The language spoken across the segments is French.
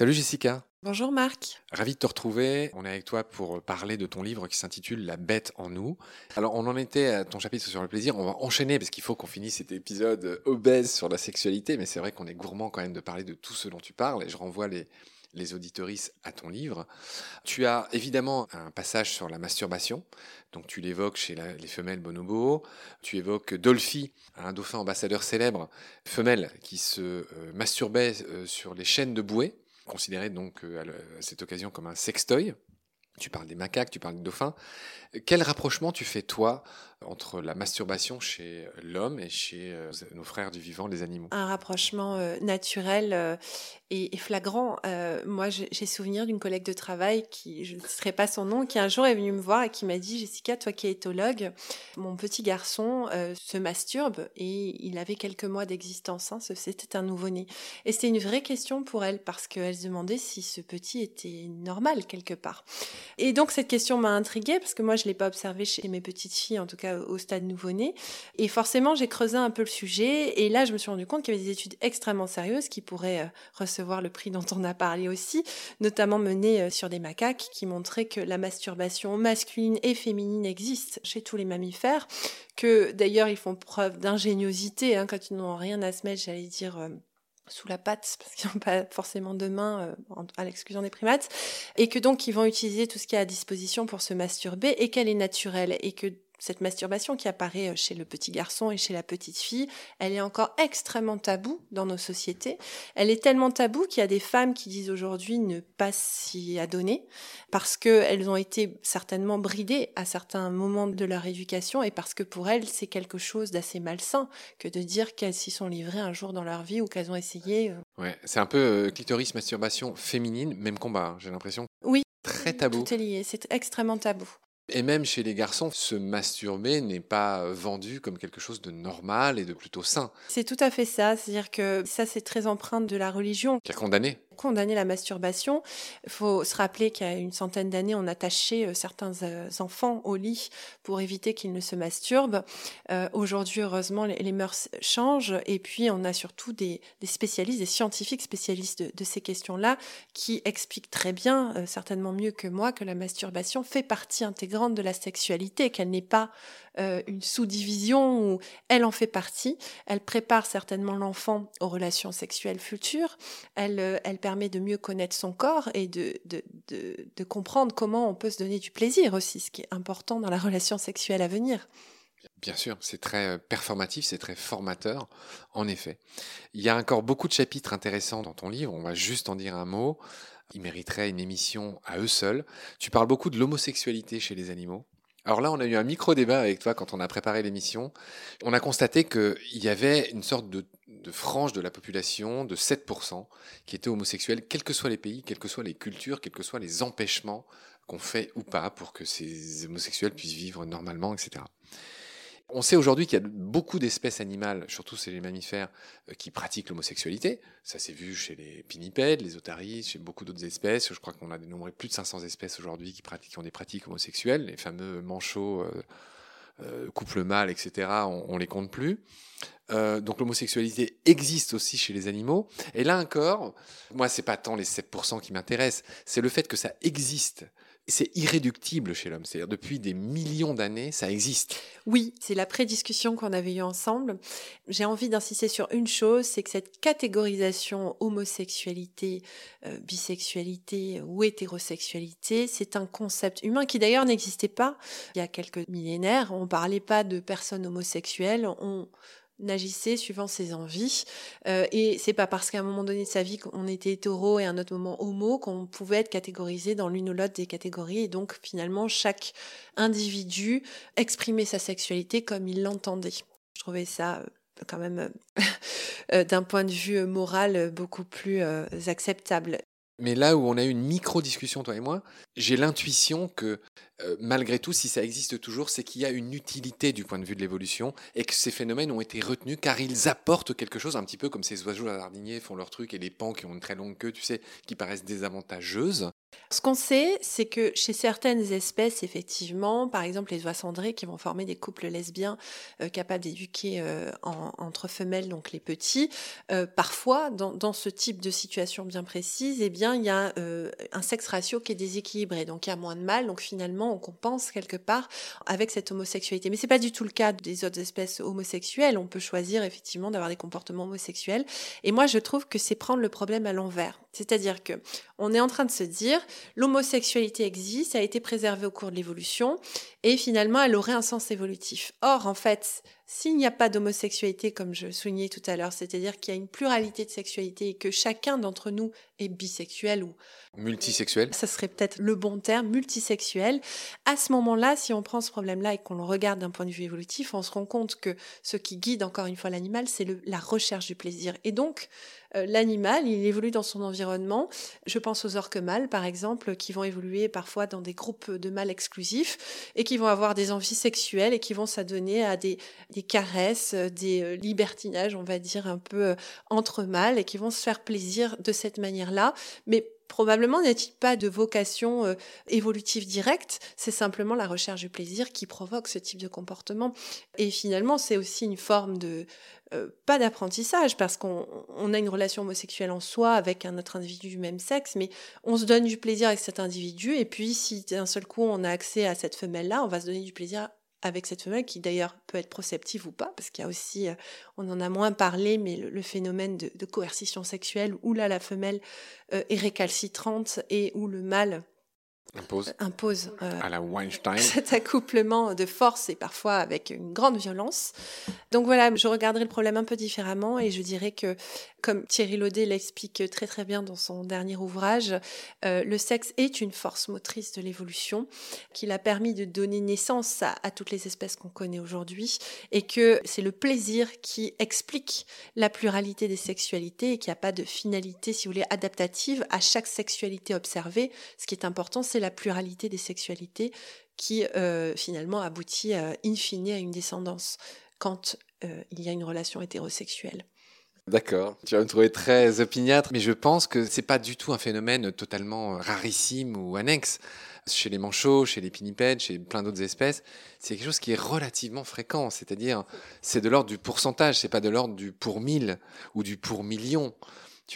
Salut Jessica. Bonjour Marc. Ravi de te retrouver. On est avec toi pour parler de ton livre qui s'intitule La bête en nous. Alors on en était à ton chapitre sur le plaisir. On va enchaîner parce qu'il faut qu'on finisse cet épisode obèse sur la sexualité. Mais c'est vrai qu'on est gourmand quand même de parler de tout ce dont tu parles. Et je renvoie les, les auditorices à ton livre. Tu as évidemment un passage sur la masturbation, donc tu l'évoques chez les femelles bonobo, tu évoques Dolphy, un dauphin ambassadeur célèbre, femelle qui se euh, masturbait euh, sur les chaînes de bouée, considéré donc euh, à cette occasion comme un sextoy. Tu parles des macaques, tu parles des dauphins. Quel rapprochement tu fais, toi, entre la masturbation chez l'homme et chez euh, nos frères du vivant, les animaux? Un rapprochement euh, naturel et, flagrant. moi, j'ai souvenir d'une collègue de travail qui, je ne citerai pas son nom, qui un jour est venue me voir et qui m'a dit Jessica, toi qui es éthologue, mon petit garçon se masturbe et il avait quelques mois d'existence. Hein, C'était un nouveau-né. Et c'était une vraie question pour elle parce qu'elle se demandait si ce petit était normal quelque part. Et donc, cette question m'a intriguée parce que moi, je l'ai pas observé chez mes petites filles, en tout cas au stade nouveau-né. Et forcément, j'ai creusé un peu le sujet. Et là, je me suis rendu compte qu'il y avait des études extrêmement sérieuses qui pourraient euh, recevoir le prix dont on a parlé aussi, notamment menées euh, sur des macaques qui montraient que la masturbation masculine et féminine existe chez tous les mammifères, que d'ailleurs, ils font preuve d'ingéniosité hein, quand ils n'ont rien à se mettre, j'allais dire. Euh, sous la patte, parce qu'ils n'ont pas forcément de main, à l'exclusion des primates, et que donc ils vont utiliser tout ce qui est à disposition pour se masturber, et qu'elle est naturelle, et que cette masturbation qui apparaît euh, chez le petit garçon et chez la petite fille, elle est encore extrêmement taboue dans nos sociétés. Elle est tellement taboue qu'il y a des femmes qui disent aujourd'hui ne pas s'y adonner parce qu'elles ont été certainement bridées à certains moments de leur éducation et parce que pour elles, c'est quelque chose d'assez malsain que de dire qu'elles s'y sont livrées un jour dans leur vie ou qu'elles ont essayé. Euh. Ouais, c'est un peu euh, clitoris, masturbation féminine, même combat, hein, j'ai l'impression. Oui. Très tabou. Tout est lié, c'est extrêmement tabou. Et même chez les garçons, se masturber n'est pas euh, vendu comme quelque chose de normal et de plutôt sain. C'est tout à fait ça, c'est-à-dire que ça c'est très empreinte de la religion. Qui a condamné condamner la masturbation. Il faut se rappeler qu'il y a une centaine d'années, on attachait euh, certains euh, enfants au lit pour éviter qu'ils ne se masturbent. Euh, aujourd'hui, heureusement, les, mœurs changent. Et puis, on a surtout des, spécialistes, des scientifiques spécialistes de, ces questions-là qui expliquent très bien, certainement mieux que moi, que la masturbation fait partie intégrante de la sexualité, qu'elle n'est pas une sous-division où elle en fait partie. Elle prépare certainement l'enfant aux relations sexuelles futures. Elle, elle permet de mieux connaître son corps et de, de, de, comprendre comment on peut se donner du plaisir aussi, ce qui est important dans la relation sexuelle à venir. Bien sûr, c'est très euh, performatif, c'est très formateur, en effet. Il y a encore beaucoup de chapitres intéressants dans ton livre, on va juste en dire un mot. Il mériterait une émission à eux seuls. Tu parles beaucoup de l'homosexualité chez les animaux. Alors là, on a eu un micro-débat avec toi quand on a préparé l'émission. On a constaté qu'il y avait une sorte de, frange de la population de 7% qui était homosexuelle, quels que soient les pays, quelles que soient les cultures, quels que soient les empêchements qu'on fait ou pas pour que ces homosexuels puissent vivre normalement, etc. On sait aujourd'hui qu'il y a beaucoup d'espèces animales, surtout chez les mammifères, euh, qui pratiquent l'homosexualité. Ça s'est vu chez les pinnipèdes, les otaries, chez beaucoup d'autres espèces. Je crois qu'on a dénombré plus de 500 espèces aujourd'hui qui, qui, ont des pratiques homosexuelles. Les fameux manchots, euh, euh, couple mâle, etc., on, les compte plus. donc l'homosexualité existe aussi chez les animaux. Et là encore, moi, c'est pas tant les 7% qui m'intéressent, c'est le fait que ça existe c'est irréductible chez l'homme. C'est-à-dire depuis des millions d'années, ça existe. Oui, c'est la prédiscussion qu'on avait eue ensemble. J'ai envie d'insister sur une chose, c'est que cette catégorisation homosexualité, euh, bisexualité ou hétérosexualité, c'est un concept humain qui d'ailleurs n'existait pas il y a quelques millénaires. On ne parlait pas de personnes homosexuelles, on n'agissait suivant ses envies. Euh, et c'est pas parce qu'à un moment donné de sa vie qu'on était hétéro et à un autre moment homo qu'on pouvait être catégorisé dans l'une ou l'autre des catégories. Et donc finalement, chaque individu exprimait sa sexualité comme il l'entendait. Je trouvais ça euh, quand même, euh, d'un point de vue moral, beaucoup plus acceptable. Mais là où on a eu une micro-discussion, toi et moi, j'ai l'intuition que euh, malgré tout, si ça existe toujours, c'est qu'il y a une utilité du point de vue de l'évolution et que ces phénomènes ont été retenus car ils apportent quelque chose, un petit peu comme ces oiseaux jardiniers font leur truc et les pans qui ont une très longue queue, tu sais, qui paraissent désavantageuses. Ce qu'on sait, c'est que chez certaines espèces, effectivement, par exemple les oies cendrées qui vont former des couples lesbiens euh, capables d'éduquer euh, entre femelles, donc les petits, euh, parfois, dans, ce type de situation bien précise, eh bien, il y a un sexe ratio qui est déséquilibré, donc il y a moins de mâles, donc finalement, on compense quelque part avec cette homosexualité. Mais c'est pas du tout le cas des autres espèces homosexuelles. On peut choisir effectivement d'avoir des comportements homosexuels. Et moi, je trouve que c'est prendre le problème à l'envers. C'est-à-dire que on est en train de se l'homosexualité existe, a été préservée au cours de l'évolution et finalement elle aurait un sens évolutif. Or, en fait, s'il n'y a pas d'homosexualité, comme je soulignais tout à l'heure, c'est-à-dire qu'il y a une pluralité de sexualité et que chacun d'entre nous est bisexuel ou multisexuel, ça serait peut-être le bon terme, multisexuel. À ce moment-là, si on prend ce problème-là et qu'on le regarde d'un point de vue évolutif, on se rend compte que ce qui guide encore une fois l'animal, c'est la recherche du plaisir. Et donc, euh, l'animal, il évolue dans son environnement. Je pense aux orques mâles, par exemple, qui vont évoluer parfois dans des groupes de mâles exclusifs et qui vont avoir des envies sexuelles et qui vont s'adonner à des, caresses, des euh, libertinages, on va dire, un peu euh, entre mâles et qui vont se faire plaisir de cette manière-là. Mais Probablement n'est-il pas de vocation évolutive directe, c'est simplement la recherche du plaisir qui provoque ce type de comportement. Et finalement, c'est aussi une forme de, euh, pas d'apprentissage parce qu'on a une relation homosexuelle en soi avec un autre individu du même sexe, mais on se donne du plaisir avec cet individu et puis si d'un seul coup on a accès à cette femelle-là, on va se donner du plaisir avec cette femelle qui d'ailleurs peut être proceptive ou pas, parce qu'il y a aussi, euh, on en a moins parlé, mais le, phénomène de, coercition sexuelle où là la femelle euh, est récalcitrante et où le mâle impose, impose à la Weinstein. cet accouplement de force et parfois avec une grande violence. Donc voilà, je regarderai le problème un peu différemment et je dirais que comme Thierry Laudet l'explique très très bien dans son dernier ouvrage, euh, le sexe est une force motrice de l'évolution qui a permis de donner naissance à, toutes les espèces qu'on connaît aujourd'hui et que c'est le plaisir qui explique la pluralité des sexualités et qu'il n'y a pas de finalité, si vous voulez, adaptative à chaque sexualité observée. Ce qui est important, c'est la pluralité des sexualités qui euh, finalement aboutit euh, in fine à une descendance quand il y a une relation hétérosexuelle. D'accord. Tu vas me trouver très opiniâtre, mais je pense que c'est pas du tout un phénomène totalement rarissime ou annexe. Chez les manchots, chez les pinnipèdes, chez plein d'autres espèces, c'est quelque chose qui est relativement fréquent. C'est-à-dire, c'est de l'ordre du pourcentage, c'est pas de l'ordre du pour mille ou du pour million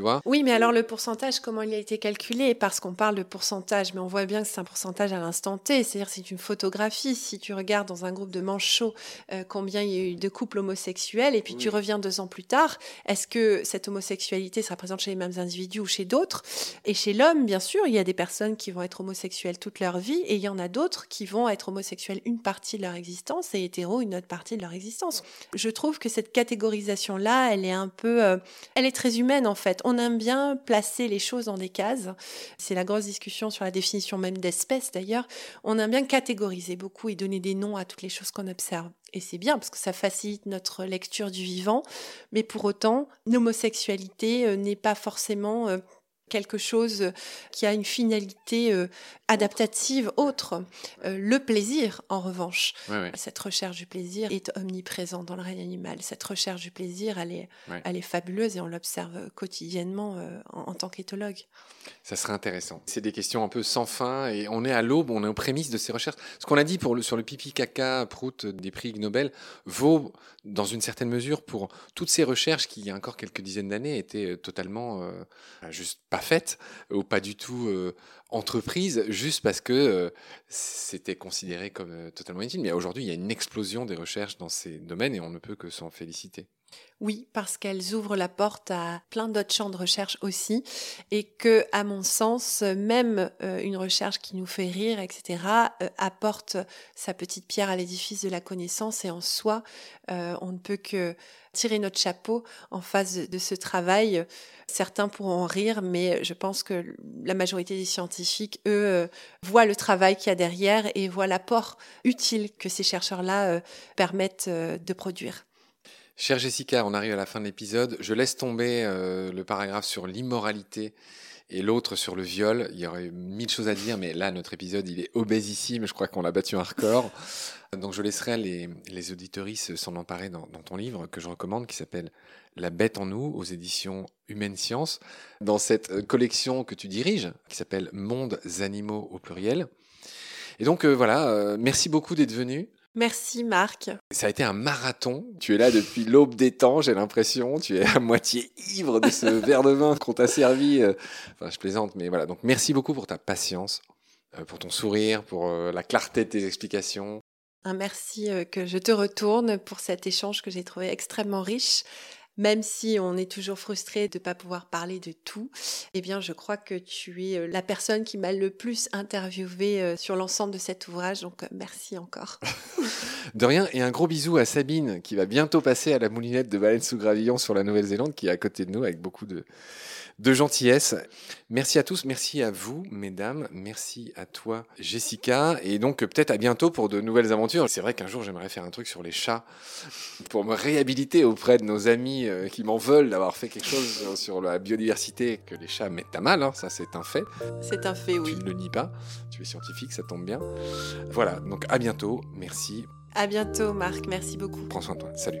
vois. Oui, mais alors le pourcentage, comment il a été calculé? Parce qu'on parle de pourcentage, mais on voit bien que c'est un pourcentage à l'instant T, c'est-à-dire c'est une photographie. Si tu regardes dans un groupe de manchots euh, combien il y a eu de couples homosexuels, et puis tu reviens deux ans plus tard, est-ce que cette homosexualité sera présente chez les mêmes individus ou chez d'autres? Et chez l'homme, bien sûr, il y a des personnes qui vont être homosexuelles toute leur vie, et il y en a d'autres qui vont être homosexuels une partie de leur existence et hétéros une autre partie de leur existence. Je trouve que cette catégorisation-là, elle est un peu... Euh, elle est très humaine en fait on aime bien placer les choses dans des cases. C'est la grosse discussion sur la définition même d'espèce d'ailleurs. On aime bien catégoriser beaucoup et donner des noms à toutes les choses qu'on observe. Et c'est bien parce que ça facilite notre lecture du vivant. Mais pour autant, l'homosexualité euh, n'est pas forcément euh, quelque chose qui a une finalité euh, adaptative autre. Euh, le plaisir, en revanche, cette recherche du plaisir est omniprésente dans le règne animal. Cette recherche du plaisir, elle est, elle est fabuleuse et on l'observe quotidiennement euh, en, tant qu'éthologue. Ça serait intéressant. C'est des questions un peu sans fin et on est à l'aube, on est aux prémices de ces recherches. Ce qu'on a dit pour le, sur le pipi caca prout des prix Nobel vaut dans une certaine mesure pour toutes ces recherches qui, il y a encore quelques dizaines d'années, étaient totalement juste pas faite ou pas du tout euh, entreprise, juste parce que euh, c'était considéré comme euh, totalement inutile. Mais aujourd'hui, il y a une explosion des recherches dans ces domaines et on ne peut que s'en féliciter. Oui, parce qu'elles ouvrent la porte à plein d'autres champs de recherche aussi, et que, à mon sens, même une recherche qui nous fait rire, etc., apporte sa petite pierre à l'édifice de la connaissance, et en soi, on ne peut que tirer notre chapeau en face de ce travail. Certains pourront rire, mais je pense que la majorité des scientifiques, eux, euh, voient le travail qu'il y a derrière et voient l'apport utile que ces chercheurs-là euh, permettent euh, de produire. Chère Jessica, on arrive à la fin de l'épisode. Je laisse tomber le paragraphe sur l'immoralité et l'autre sur le viol. Il y aurait mille choses à dire, mais là, notre épisode, il est obésissime. Je crois qu'on a battu un record. Donc, je laisserai les, les s'en emparer dans, ton livre que je recommande, qui s'appelle La bête en nous, aux éditions Humaine Science, dans cette collection que tu diriges, qui s'appelle Mondes animaux au pluriel. Et donc, euh, voilà, euh, merci beaucoup d'être venu. Merci Marc. Ça a été un marathon. Tu es là depuis l'aube des temps, j'ai l'impression. Tu es à moitié ivre de ce verre de vin qu'on t'a servi. Euh, enfin, je plaisante, mais voilà. Donc merci beaucoup pour ta patience, euh, pour ton sourire, pour euh, la clarté de tes explications. Un merci que je te retourne pour cet échange que j'ai trouvé extrêmement riche même si on est toujours frustré de ne pas pouvoir parler de tout, eh bien, je crois que tu es euh, la personne qui m'a le plus interviewé euh, sur l'ensemble de cet ouvrage. Donc, euh, merci encore. de rien. Et un gros bisou à Sabine qui va bientôt passer à la moulinette de Baleine sous Gravillon sur la Nouvelle-Zélande, qui est à côté de nous avec beaucoup de, de gentillesse. Merci à tous, merci à vous, mesdames, merci à toi, Jessica, et donc peut-être à bientôt pour de nouvelles aventures. C'est vrai qu'un jour j'aimerais faire un truc sur les chats pour me réhabiliter auprès de nos amis euh, qui m'en veulent d'avoir fait quelque chose sur la biodiversité que les chats mettent à mal, hein. ça c'est un fait. C'est un fait, oui. Tu ne le nie pas, tu es scientifique, ça tombe bien. Voilà, donc à bientôt, merci. À bientôt, Marc, merci beaucoup. Prends soin de toi, salut.